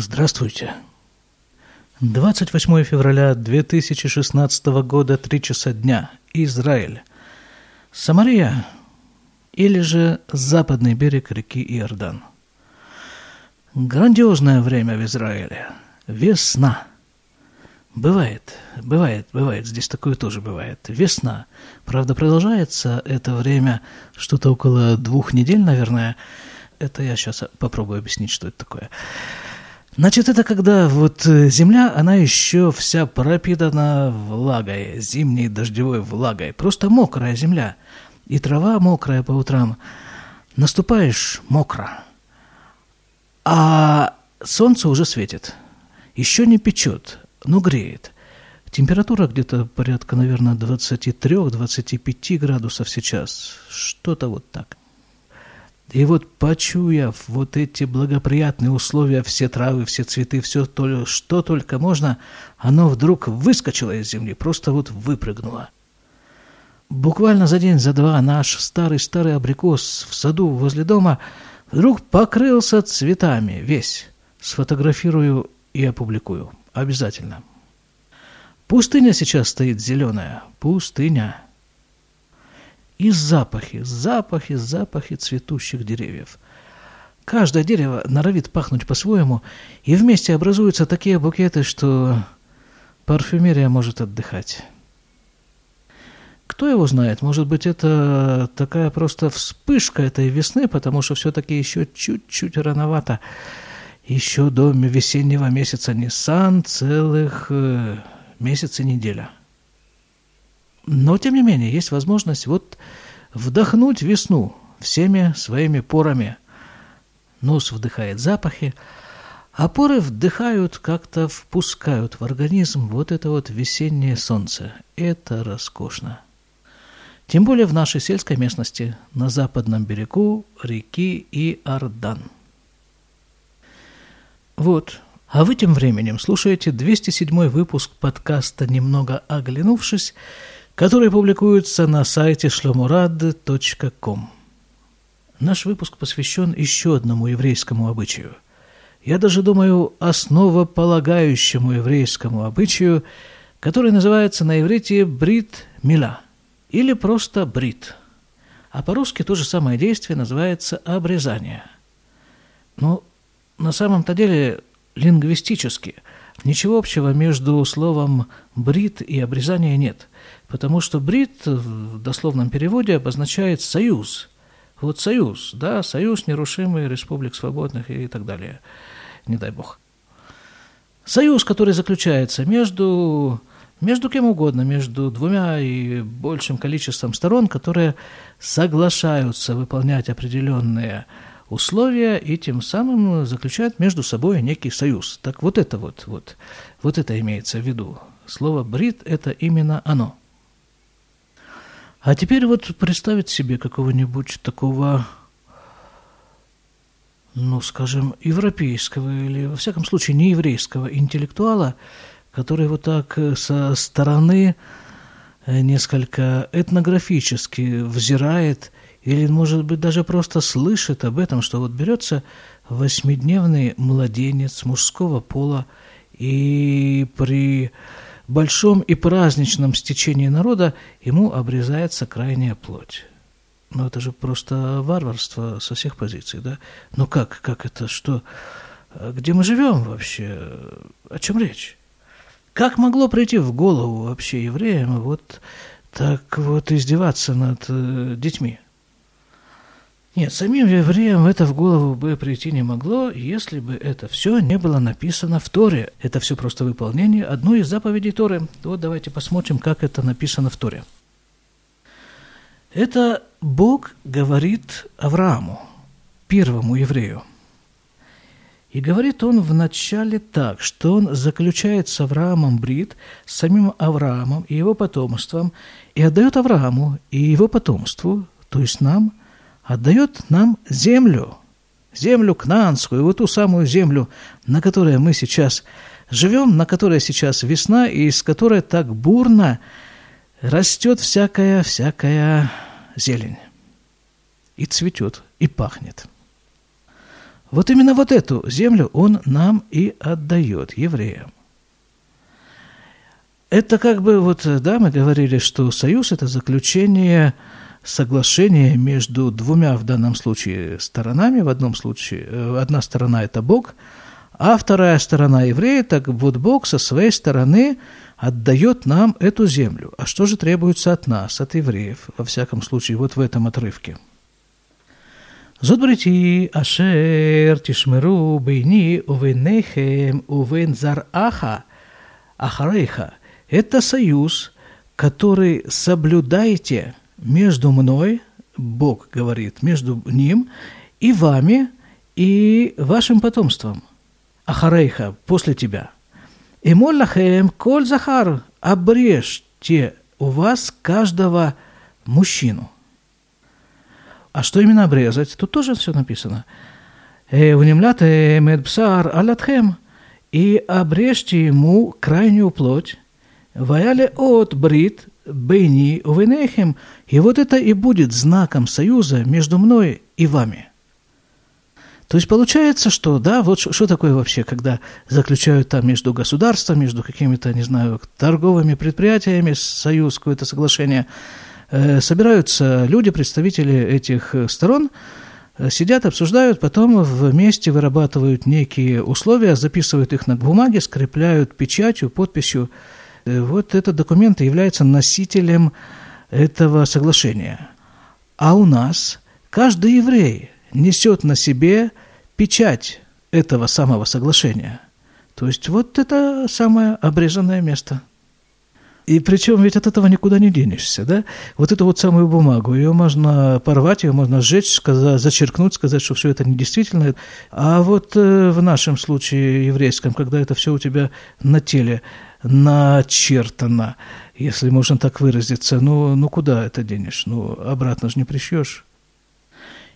Здравствуйте. 28 февраля 2016 года, 3 часа дня. Израиль. Самария или же западный берег реки Иордан. Грандиозное время в Израиле. Весна. Бывает, бывает, бывает. Здесь такое тоже бывает. Весна. Правда, продолжается это время что-то около двух недель, наверное. Это я сейчас попробую объяснить, что это такое. Значит, это когда вот э, земля, она еще вся пропитана влагой, зимней дождевой влагой. Просто мокрая земля. И трава мокрая по утрам. Наступаешь мокро. А солнце уже светит. Еще не печет, но греет. Температура где-то порядка, наверное, 23-25 градусов сейчас. Что-то вот так. И вот почуяв вот эти благоприятные условия, все травы, все цветы, все то, что только можно, оно вдруг выскочило из земли, просто вот выпрыгнуло. Буквально за день, за два наш старый-старый абрикос в саду возле дома вдруг покрылся цветами весь. Сфотографирую и опубликую. Обязательно. Пустыня сейчас стоит зеленая. Пустыня и запахи, запахи, запахи цветущих деревьев. Каждое дерево норовит пахнуть по-своему, и вместе образуются такие букеты, что парфюмерия может отдыхать. Кто его знает, может быть, это такая просто вспышка этой весны, потому что все-таки еще чуть-чуть рановато. Еще до весеннего месяца Ниссан целых э, месяц и неделя. Но, тем не менее, есть возможность вот вдохнуть весну всеми своими порами. Нос вдыхает запахи, а поры вдыхают, как-то впускают в организм вот это вот весеннее солнце. Это роскошно. Тем более в нашей сельской местности, на западном берегу реки Иордан. Вот. А вы тем временем слушаете 207 выпуск подкаста «Немного оглянувшись», которые публикуются на сайте шломурад.ком. Наш выпуск посвящен еще одному еврейскому обычаю. Я даже думаю, основополагающему еврейскому обычаю, который называется на иврите брит мила или просто брит. А по-русски то же самое действие называется обрезание. Но на самом-то деле лингвистически ничего общего между словом брит и обрезание нет – Потому что брит в дословном переводе обозначает союз. Вот союз, да, союз нерушимый республик свободных и так далее. Не дай бог. Союз, который заключается между, между кем угодно, между двумя и большим количеством сторон, которые соглашаются выполнять определенные условия и тем самым заключают между собой некий союз. Так вот это вот, вот, вот это имеется в виду. Слово «брит» – это именно оно – а теперь вот представить себе какого-нибудь такого, ну, скажем, европейского или, во всяком случае, не еврейского интеллектуала, который вот так э, со стороны э, несколько этнографически взирает или, может быть, даже просто слышит об этом, что вот берется восьмидневный младенец мужского пола и при большом и праздничном стечении народа ему обрезается крайняя плоть. Ну, это же просто варварство со всех позиций, да? Ну, как, как это, что, где мы живем вообще, о чем речь? Как могло прийти в голову вообще евреям вот так вот издеваться над э, детьми? Нет, самим евреям это в голову бы прийти не могло, если бы это все не было написано в Торе. Это все просто выполнение одной из заповедей Торы. Вот давайте посмотрим, как это написано в Торе. Это Бог говорит Аврааму, первому еврею. И говорит он вначале так, что он заключает с Авраамом брит, с самим Авраамом и его потомством, и отдает Аврааму и его потомству, то есть нам, отдает нам землю, землю кнанскую, вот ту самую землю, на которой мы сейчас живем, на которой сейчас весна, и из которой так бурно растет всякая, всякая зелень. И цветет, и пахнет. Вот именно вот эту землю он нам и отдает, евреям. Это как бы вот, да, мы говорили, что союз – это заключение соглашения между двумя, в данном случае, сторонами. В одном случае, э, одна сторона – это Бог, а вторая сторона евреи, так вот Бог со своей стороны отдает нам эту землю. А что же требуется от нас, от евреев, во всяком случае, вот в этом отрывке – זאת בריתי אשר תשמרו ביני וביניכם ובין זרעך אחריך. Это союз, который соблюдаете между мной, Бог говорит, между ним и вами, и вашим потомством. Ахарейха, после тебя. И моллахем коль захар, обрежьте у вас каждого мужчину – а что именно обрезать? Тут тоже все написано. «Унемляте медбсар алятхем» и обрежьте ему крайнюю плоть. «Ваяле от брит бейни увенехем» и вот это и будет знаком союза между мной и вами. То есть получается, что, да, вот что, что такое вообще, когда заключают там между государством, между какими-то, не знаю, торговыми предприятиями союз, какое-то соглашение – Э, собираются люди, представители этих э, сторон, э, сидят, обсуждают, потом вместе вырабатывают некие условия, записывают их на бумаге, скрепляют печатью, подписью. Вот этот документ является носителем этого соглашения. А у нас каждый еврей несет на себе печать этого самого соглашения. То есть вот это самое обрезанное место – и причем ведь от этого никуда не денешься, да? Вот эту вот самую бумагу, ее можно порвать, ее можно сжечь, сказать, зачеркнуть, сказать, что все это недействительно. А вот э, в нашем случае еврейском, когда это все у тебя на теле начертано, если можно так выразиться, ну, ну куда это денешь? Ну, обратно же не пришьешь.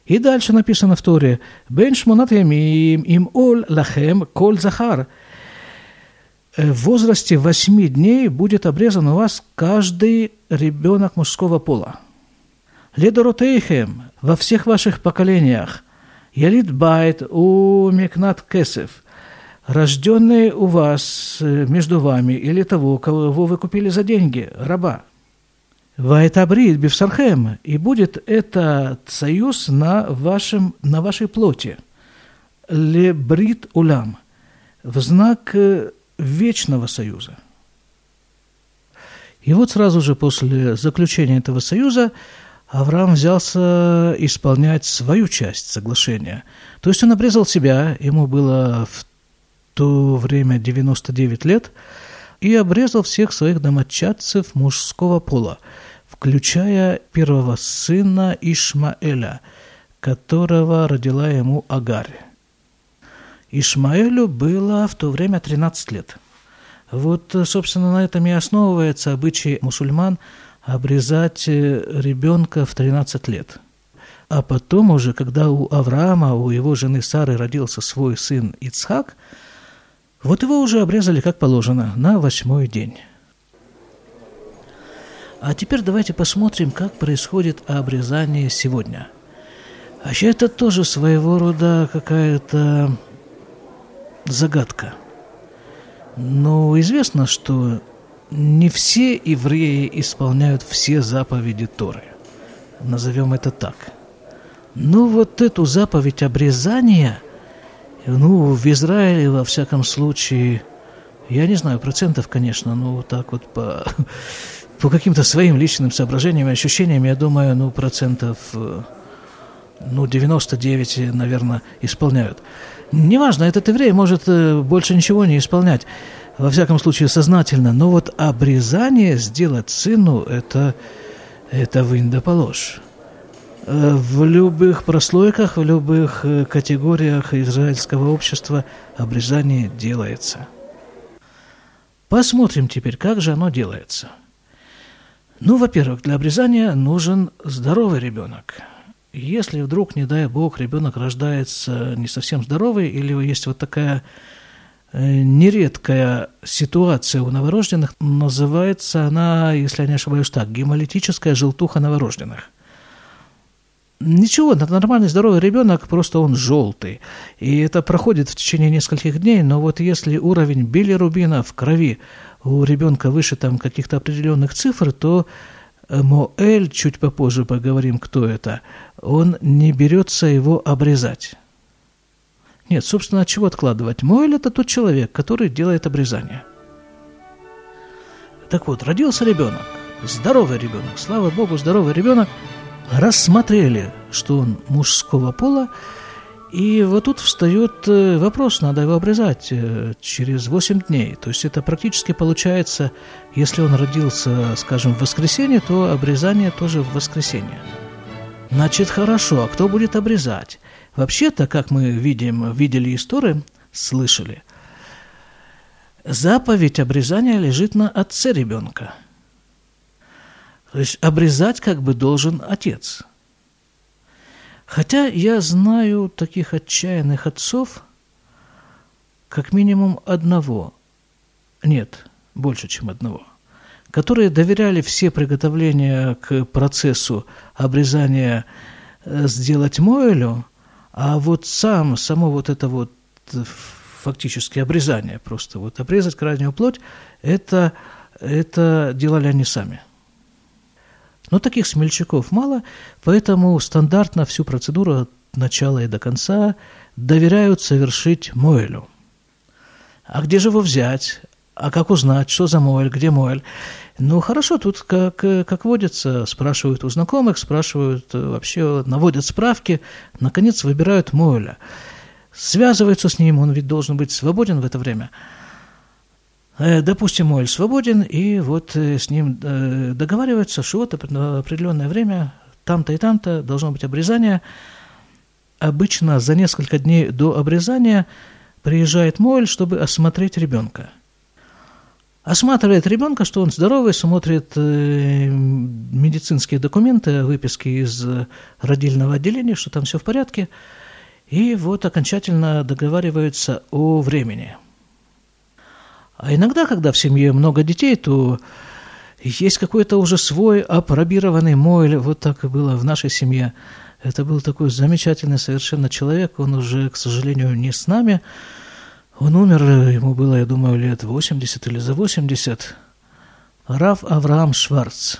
И дальше написано в Торе, «Бен шмонат им им ол лахем кол захар». Э, в возрасте 8 дней будет обрезан у вас каждый ребенок мужского пола. Ледоротейхем во всех ваших поколениях. Ялит байт у мекнат кесев, рожденный у вас э, между вами или того, кого вы купили за деньги, раба. Вайтабрид бифсархем, и будет этот союз на, вашем, на вашей плоти. Лебрит улам, в знак э, вечного союза. И вот сразу же после заключения этого союза Авраам взялся исполнять свою часть соглашения. То есть он обрезал себя, ему было в то время 99 лет, и обрезал всех своих домочадцев мужского пола, включая первого сына Ишмаэля, которого родила ему Агарь. Ишмаэлю было в то время 13 лет. Вот, собственно, на этом и основывается обычай мусульман обрезать э, ребенка в 13 лет. А потом уже, когда у Авраама, у его жены Сары родился свой сын Ицхак, вот его уже обрезали как положено, на восьмой день. А теперь давайте посмотрим, как происходит обрезание сегодня. Вообще это тоже своего рода какая-то загадка. Но известно, что не все евреи исполняют все заповеди Торы. Назовем это так. Но вот эту заповедь обрезания, ну, в Израиле, во всяком случае, я не знаю процентов, конечно, но вот так вот по, по каким-то своим личным соображениям и ощущениям, я думаю, ну, процентов, ну, 99, наверное, исполняют. Неважно, этот еврей может э, больше ничего не исполнять, во всяком случае сознательно, но вот обрезание сделать сыну, это, это вынь да положь. Э, в любых прослойках, в любых э, категориях израильского общества обрезание делается. Посмотрим теперь, как же оно делается. Ну, во-первых, для обрезания нужен здоровый ребенок – если вдруг, не дай бог, ребенок рождается не совсем здоровый, или есть вот такая э, нередкая ситуация у новорожденных, называется она, если я не ошибаюсь так, гемолитическая желтуха новорожденных. Ничего, нормальный здоровый ребенок, просто он желтый. И это проходит в течение нескольких дней, но вот если уровень билирубина в крови у ребенка выше там каких-то определенных цифр, то Моэль, чуть попозже поговорим, кто это, он не берется его обрезать. Нет, собственно, от чего откладывать? Моэль – это тот человек, который делает обрезание. Так вот, родился ребенок, здоровый ребенок, слава богу, здоровый ребенок – рассмотрели, что он мужского пола, и вот тут встает э, вопрос, надо его обрезать э, через 8 дней. То есть это практически получается, если он родился, скажем, в воскресенье, то обрезание тоже в воскресенье. Значит, хорошо, а кто будет обрезать? Вообще-то, как мы видим, видели истории, слышали, заповедь обрезания лежит на отце ребенка – то есть обрезать как бы должен отец. Хотя я знаю таких отчаянных отцов, как минимум одного, нет, больше, чем одного, которые доверяли все приготовления к процессу обрезания э, сделать Моэлю, а вот сам, само вот это вот э, фактически обрезание, просто вот обрезать крайнюю плоть, это, это делали они сами – но таких смельчаков мало, поэтому стандартно всю процедуру от начала и до конца доверяют совершить Моэлю. А где же его взять? А как узнать, что за Моэль, где Моэль? Ну, хорошо, тут, как, как водится, спрашивают у знакомых, спрашивают э, вообще, наводят справки, наконец выбирают Моэля. Связываются с ним, он ведь должен быть свободен в это время – допустим, Моэль свободен, и вот э, с ним э, договариваются, что вот определенное время там-то и там-то должно быть обрезание. Обычно за несколько дней до обрезания приезжает Моэль, чтобы осмотреть ребенка. Осматривает ребенка, что он здоровый, смотрит медицинские документы, выписки из родильного отделения, что там все в порядке, и вот окончательно договариваются о времени – а иногда, когда в семье много детей, то есть какой-то уже свой апробированный мойль. Вот так и было в нашей семье. Это был такой замечательный совершенно человек. Он уже, к сожалению, не с нами. Он умер, ему было, я думаю, лет 80 или за 80. Раф Авраам Шварц.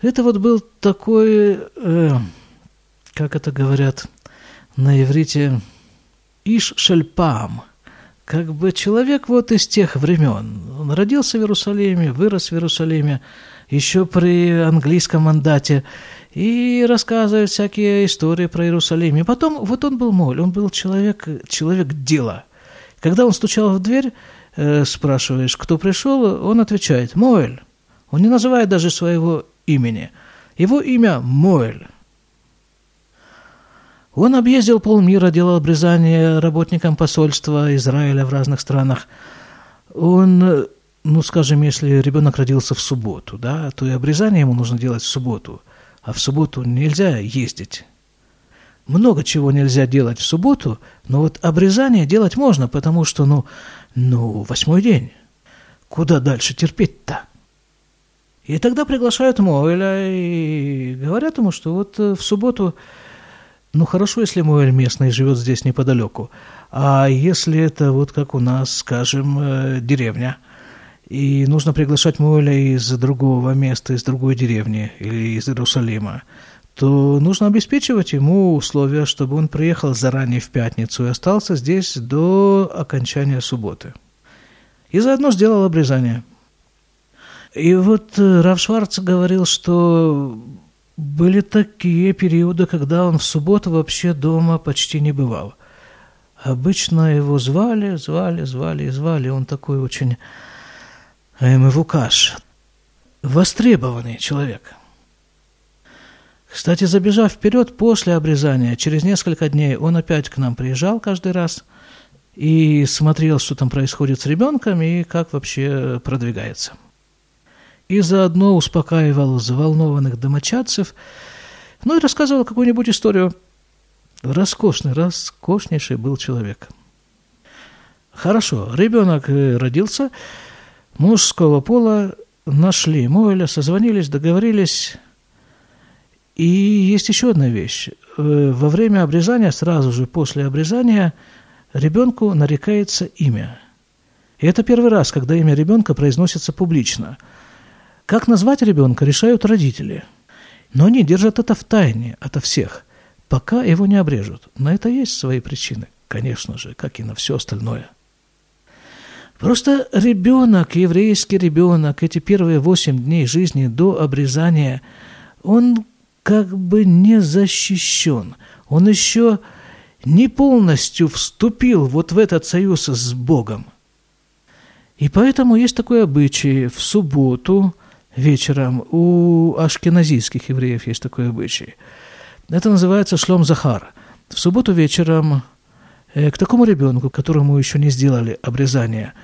Это вот был такой, э, как это говорят на иврите, Иш Шельпам – как бы человек вот из тех времен. Он родился в Иерусалиме, вырос в Иерусалиме, еще при английском мандате, и рассказывает всякие истории про Иерусалим. И потом, вот он был моль, он был человек, человек дела. Когда он стучал в дверь, э, спрашиваешь, кто пришел, он отвечает «Моэль». Он не называет даже своего имени. Его имя Моэль. Он объездил полмира, делал обрезание работникам посольства Израиля в разных странах. Он, ну, скажем, если ребенок родился в субботу, да, то и обрезание ему нужно делать в субботу, а в субботу нельзя ездить. Много чего нельзя делать в субботу, но вот обрезание делать можно, потому что, ну, ну, восьмой день. Куда дальше терпеть-то? И тогда приглашают Моэля и говорят ему, что вот в субботу ну хорошо, если мой местный живет здесь неподалеку. А если это вот как у нас, скажем, э, деревня, и нужно приглашать Муэля из другого места, из другой деревни или из Иерусалима, то нужно обеспечивать ему условия, чтобы он приехал заранее в пятницу и остался здесь до окончания субботы. И заодно сделал обрезание. И вот э, Раф Шварц говорил, что были такие периоды, когда он в субботу вообще дома почти не бывал. Обычно его звали, звали, звали и звали. Он такой очень мывукаш, востребованный человек. Кстати, забежав вперед после обрезания, через несколько дней он опять к нам приезжал каждый раз и смотрел, что там происходит с ребенком и как вообще продвигается и заодно успокаивал взволнованных домочадцев, ну и рассказывал какую-нибудь историю. Роскошный, роскошнейший был человек. Хорошо, ребенок э, родился, мужского пола, нашли Моэля, созвонились, договорились, И есть еще одна вещь. Э, во время обрезания, сразу же после обрезания, ребенку нарекается имя. И это первый раз, когда имя ребенка произносится публично. Как назвать ребенка, решают родители. Но они держат это в тайне ото всех, пока его не обрежут. На это есть свои причины, конечно же, как и на все остальное. Просто ребенок, еврейский ребенок, эти первые восемь дней жизни до обрезания, он как бы не защищен. Он еще не полностью вступил вот в этот союз с Богом. И поэтому есть такой обычай в субботу вечером у ашкеназийских евреев есть такой обычай. Это называется шлом Захар. В субботу вечером э, к такому ребенку, которому еще не сделали обрезание –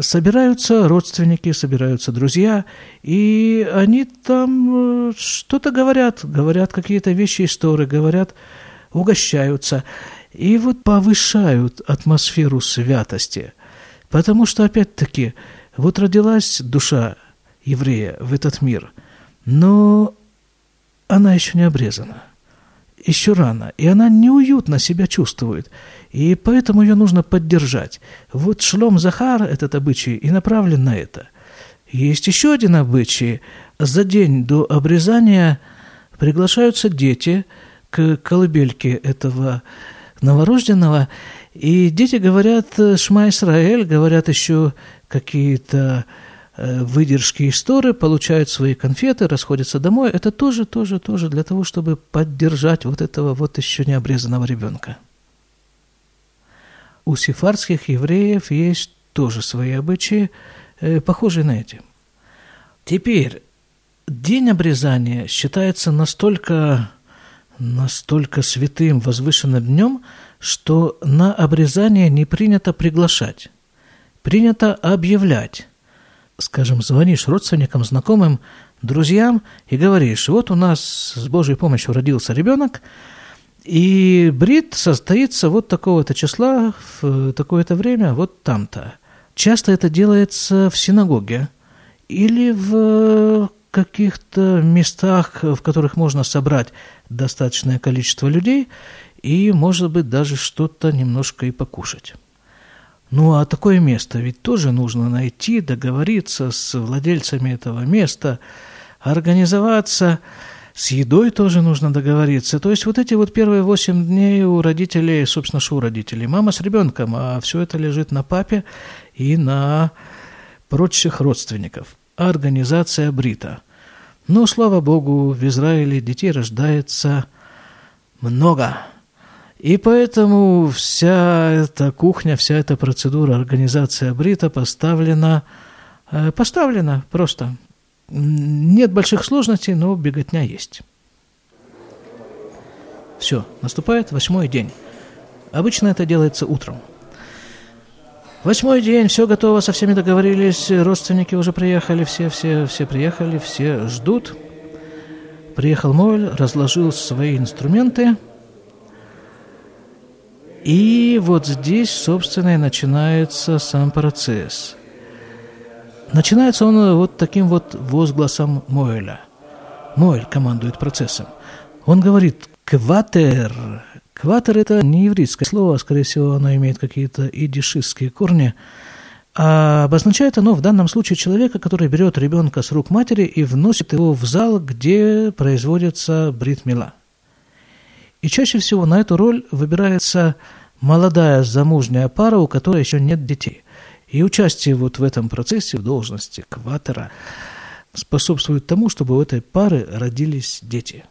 собираются родственники, собираются друзья, и они там э, что-то говорят, говорят какие-то вещи, истории, говорят, угощаются, и вот повышают атмосферу святости. Потому что, опять-таки, вот родилась душа еврея в этот мир, но она еще не обрезана, еще рано, и она неуютно себя чувствует – и поэтому ее нужно поддержать. Вот шлом Захар, этот обычай, и направлен на это. Есть еще один обычай. За день до обрезания приглашаются дети к колыбельке этого новорожденного, и дети говорят «Шма Исраэль», говорят еще какие-то э, выдержки истории, получают свои конфеты, расходятся домой. Это тоже, тоже, тоже для того, чтобы поддержать вот этого вот еще не обрезанного ребенка. У сефардских евреев есть тоже свои обычаи, э, похожие на эти. Теперь, день обрезания считается настолько, настолько святым, возвышенным днем, что на обрезание не принято приглашать, принято объявлять. Скажем, звонишь родственникам, знакомым, друзьям и говоришь, вот у нас с Божьей помощью родился ребенок – и брит состоится вот такого-то числа в такое-то время вот там-то. Часто это делается в синагоге или в каких-то местах, в которых можно собрать достаточное количество людей и, может быть, даже что-то немножко и покушать. Ну а такое место ведь тоже нужно найти, договориться с владельцами этого места, организоваться – с едой тоже нужно договориться. То есть вот эти вот первые восемь дней у родителей, собственно, что у родителей? Мама с ребенком, а все это лежит на папе и на прочих родственников. Организация Брита. Но, слава Богу, в Израиле детей рождается много. И поэтому вся эта кухня, вся эта процедура организация Брита поставлена, э, поставлена просто нет больших сложностей, но беготня есть. Все, наступает восьмой день. Обычно это делается утром. Восьмой день, все готово, со всеми договорились, родственники уже приехали, все, все, все приехали, все ждут. Приехал Мойль, разложил свои инструменты. И вот здесь, собственно, и начинается сам процесс – Начинается он вот таким вот возгласом Мойля. Мойль командует процессом. Он говорит «кватер». «Кватер» – это не еврейское слово, скорее всего, оно имеет какие-то идишистские корни. А обозначает оно в данном случае человека, который берет ребенка с рук матери и вносит его в зал, где производится бритмила. И чаще всего на эту роль выбирается молодая замужняя пара, у которой еще нет детей – и участие вот в этом процессе, в должности кватера, способствует тому, чтобы у этой пары родились дети.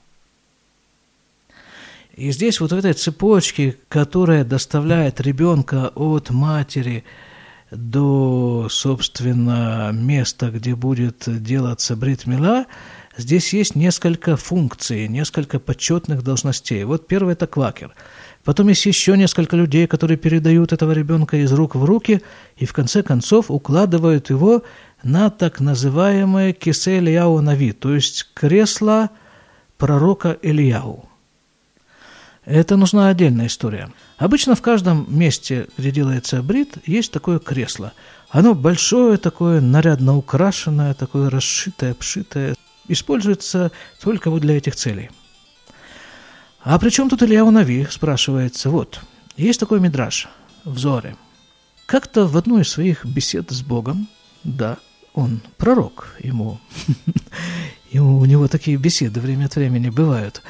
И здесь вот в этой цепочке, которая доставляет ребенка от матери до, собственно, места, где будет делаться бритмила, здесь есть несколько функций, несколько почетных должностей. Вот первый – это квакер – Потом есть еще несколько людей, которые передают этого ребенка из рук в руки и в конце концов укладывают его на так называемое кисе Ильяу Нави, то есть кресло пророка Ильяу. Это нужна отдельная история. Обычно в каждом месте, где делается брит, есть такое кресло. Оно большое такое, нарядно украшенное, такое расшитое, обшитое. Используется только вот для этих целей – А при чем тут Илья Нави, спрашивается. Вот, есть такой мидраж в Зоре. Как-то в одной из своих бесед с Богом, да, он пророк, ему, ему у него такие беседы время от времени бывают.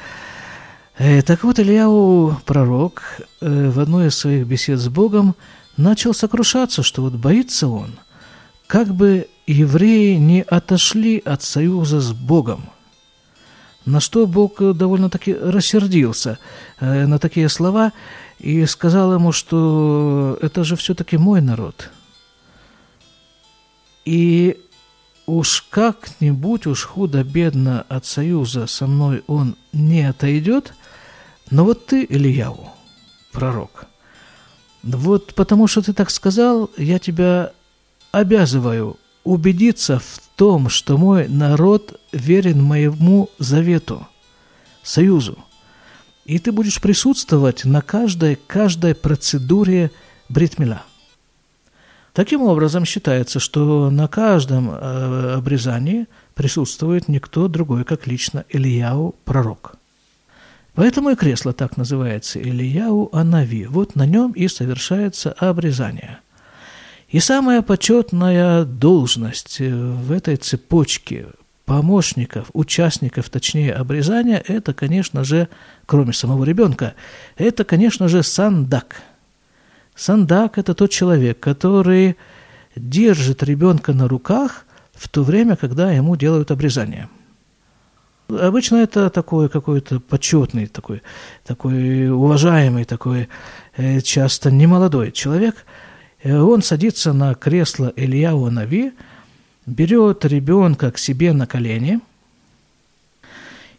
Э, так вот, Ильяу, пророк, э, в одной из своих бесед с Богом начал сокрушаться, что вот боится он, как бы евреи не отошли от союза с Богом – на что Бог довольно-таки рассердился э, на такие слова и сказал ему, что это же все-таки мой народ. И уж как-нибудь, уж худо-бедно от союза со мной он не отойдет, но вот ты, Ильяву, пророк, вот потому что ты так сказал, я тебя обязываю убедиться в том, что мой народ верен моему завету, союзу. И ты будешь присутствовать на каждой, каждой процедуре бритмила. Таким образом, считается, что на каждом э, обрезании присутствует никто другой, как лично Ильяу, пророк. Поэтому и кресло так называется Ильяу Анави. Вот на нем и совершается обрезание – и самая почетная должность э, в этой цепочке помощников, участников, точнее, обрезания, это, конечно же, кроме самого ребенка, это, конечно же, сандак. Сандак – это тот человек, который держит ребенка на руках в то время, когда ему делают обрезание. Обычно это такой какой-то почетный, такой, такой уважаемый, такой э, часто немолодой человек – он садится на кресло Ильяу Нави, берет ребенка к себе на колени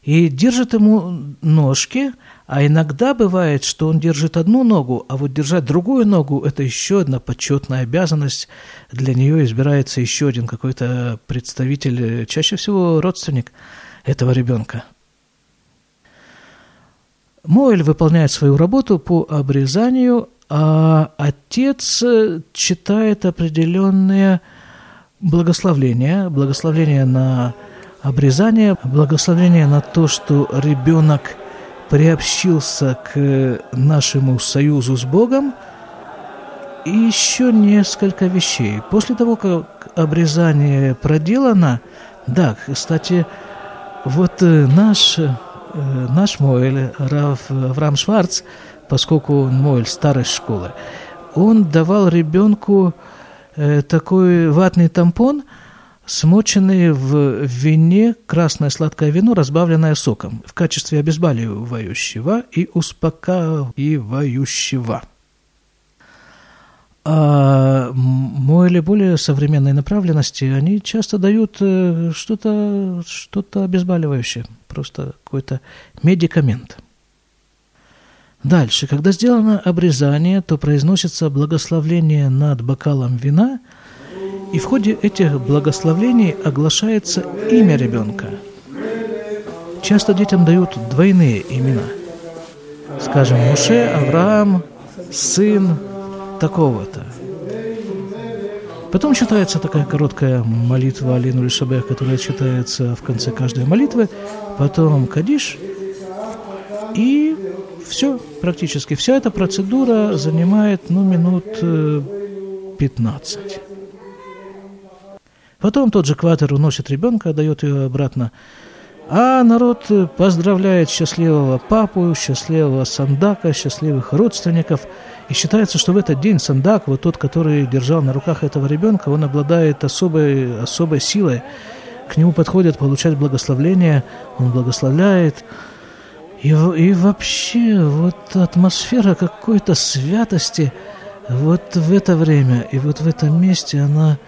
и держит ему ножки, а иногда бывает, что он держит одну ногу, а вот держать другую ногу – это еще одна почетная обязанность. Для нее избирается еще один какой-то представитель, чаще всего родственник этого ребенка. Моэль выполняет свою работу по обрезанию а отец э, читает определенные благословления, благословения на обрезание, благословение на то, что ребенок приобщился к нашему союзу с Богом, и еще несколько вещей. После того, как обрезание проделано, да, кстати, вот э, наш, э, наш Моэль, Рав, Авраам Шварц, поскольку Мойль старой школы, он давал ребенку э, такой ватный тампон, смоченный в вине, красное сладкое вино, разбавленное соком, в качестве обезболивающего и успокаивающего. А Мойли более современной направленности, они часто дают э, что-то что обезболивающее, просто какой-то медикамент – Дальше, когда сделано обрезание, то произносится благословление над бокалом вина, и в ходе этих благословлений оглашается имя ребенка. Часто детям дают двойные имена. Скажем, Муше, Авраам, сын такого-то. Потом читается такая короткая молитва Алину Лишабех, которая читается в конце каждой молитвы. Потом Кадиш. И все, практически вся эта процедура занимает, ну, минут 15. Э, Потом тот же кватер уносит ребенка, дает ее обратно. А народ поздравляет счастливого папу, счастливого сандака, счастливых родственников. И считается, что в этот день сандак, вот тот, который держал на руках этого ребенка, он обладает особой, особой силой. К нему подходят получать благословление, он благословляет, и, и вообще вот атмосфера какой-то святости вот в это время и вот в этом месте она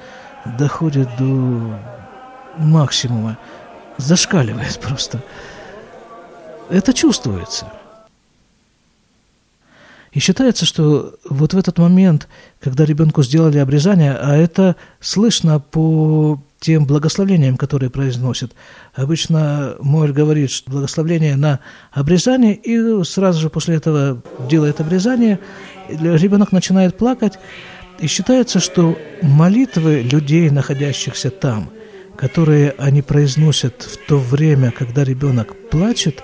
доходит до максимума, зашкаливает просто. Это чувствуется. И считается, что вот в этот момент, когда ребенку сделали обрезание, а это слышно по тем благословениям, которые произносят. Обычно Моэль говорит, что благословление на обрезание, и сразу же после этого делает обрезание, ребенок начинает плакать, и считается, что молитвы людей, находящихся там, которые они произносят в то время, когда ребенок плачет,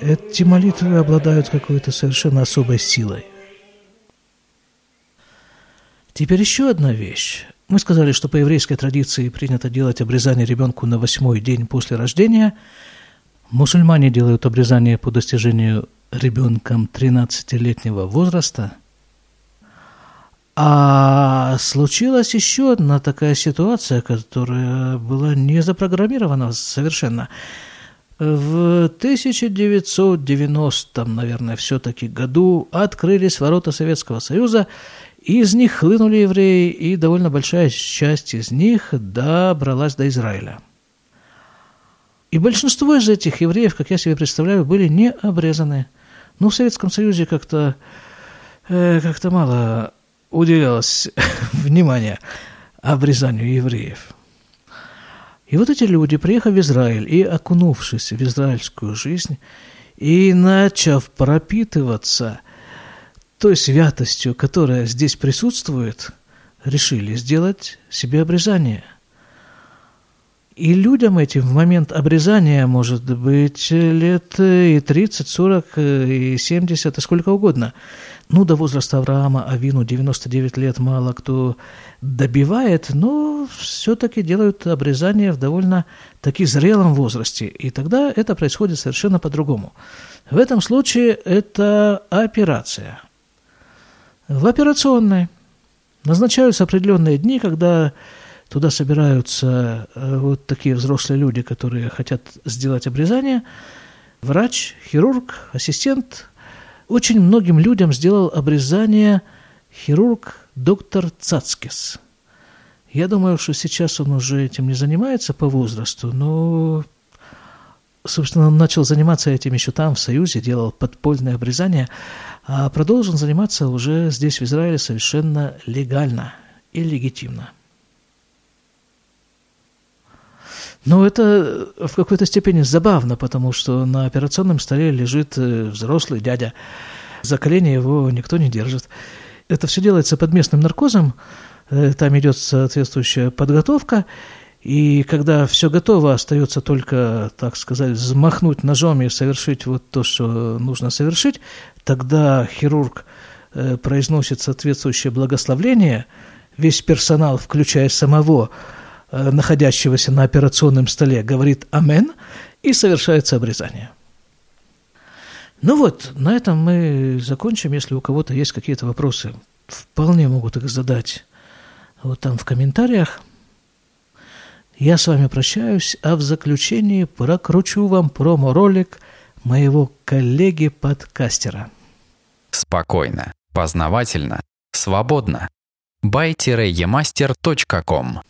эти молитвы обладают какой-то совершенно особой силой. Теперь еще одна вещь. Мы сказали, что по еврейской традиции принято делать обрезание ребенку на восьмой день после рождения. Мусульмане делают обрезание по достижению ребенком 13-летнего возраста. А случилась еще одна такая ситуация, которая была не запрограммирована совершенно. В 1990, наверное, все-таки году открылись ворота Советского Союза, из них хлынули евреи, и довольно большая часть из них добралась до Израиля. И большинство из этих евреев, как я себе представляю, были не обрезаны. Ну, в Советском Союзе как-то э, как мало уделялось внимания обрезанию евреев. И вот эти люди, приехав в Израиль и окунувшись в израильскую жизнь, и начав пропитываться той святостью, которая здесь присутствует, решили сделать себе обрезание. И людям этим в момент обрезания может быть лет и 30, 40, и 70, и сколько угодно. Ну, до возраста Авраама Авину 99 лет мало кто добивает, но все-таки делают обрезание в довольно таки зрелом возрасте. И тогда это происходит совершенно по-другому. В этом случае это операция – в операционной назначаются определенные дни, когда туда собираются э, вот такие взрослые люди, которые хотят сделать обрезание. Врач, хирург, ассистент. Очень многим людям сделал обрезание хирург доктор Цацкис. Я думаю, что сейчас он уже этим не занимается по возрасту, но, собственно, он начал заниматься этим еще там, в Союзе, делал подпольное обрезание а продолжен заниматься уже здесь, в Израиле, совершенно легально и легитимно. Но это в какой-то степени забавно, потому что на операционном столе лежит э, взрослый дядя. За колени его никто не держит. Это все делается под местным наркозом, э, там идет соответствующая подготовка, и когда все готово, остается только, так сказать, взмахнуть ножом и совершить вот то, что нужно совершить, тогда хирург э, произносит соответствующее благословление, весь персонал, включая самого, э, находящегося на операционном столе, говорит «Амен», и совершается обрезание. Ну вот, на этом мы закончим. Если у кого-то есть какие-то вопросы, вполне могут их задать вот там в комментариях. Я с вами прощаюсь, а в заключении прокручу вам промо-ролик моего коллеги-подкастера. Спокойно, познавательно, свободно. buy-emaster.com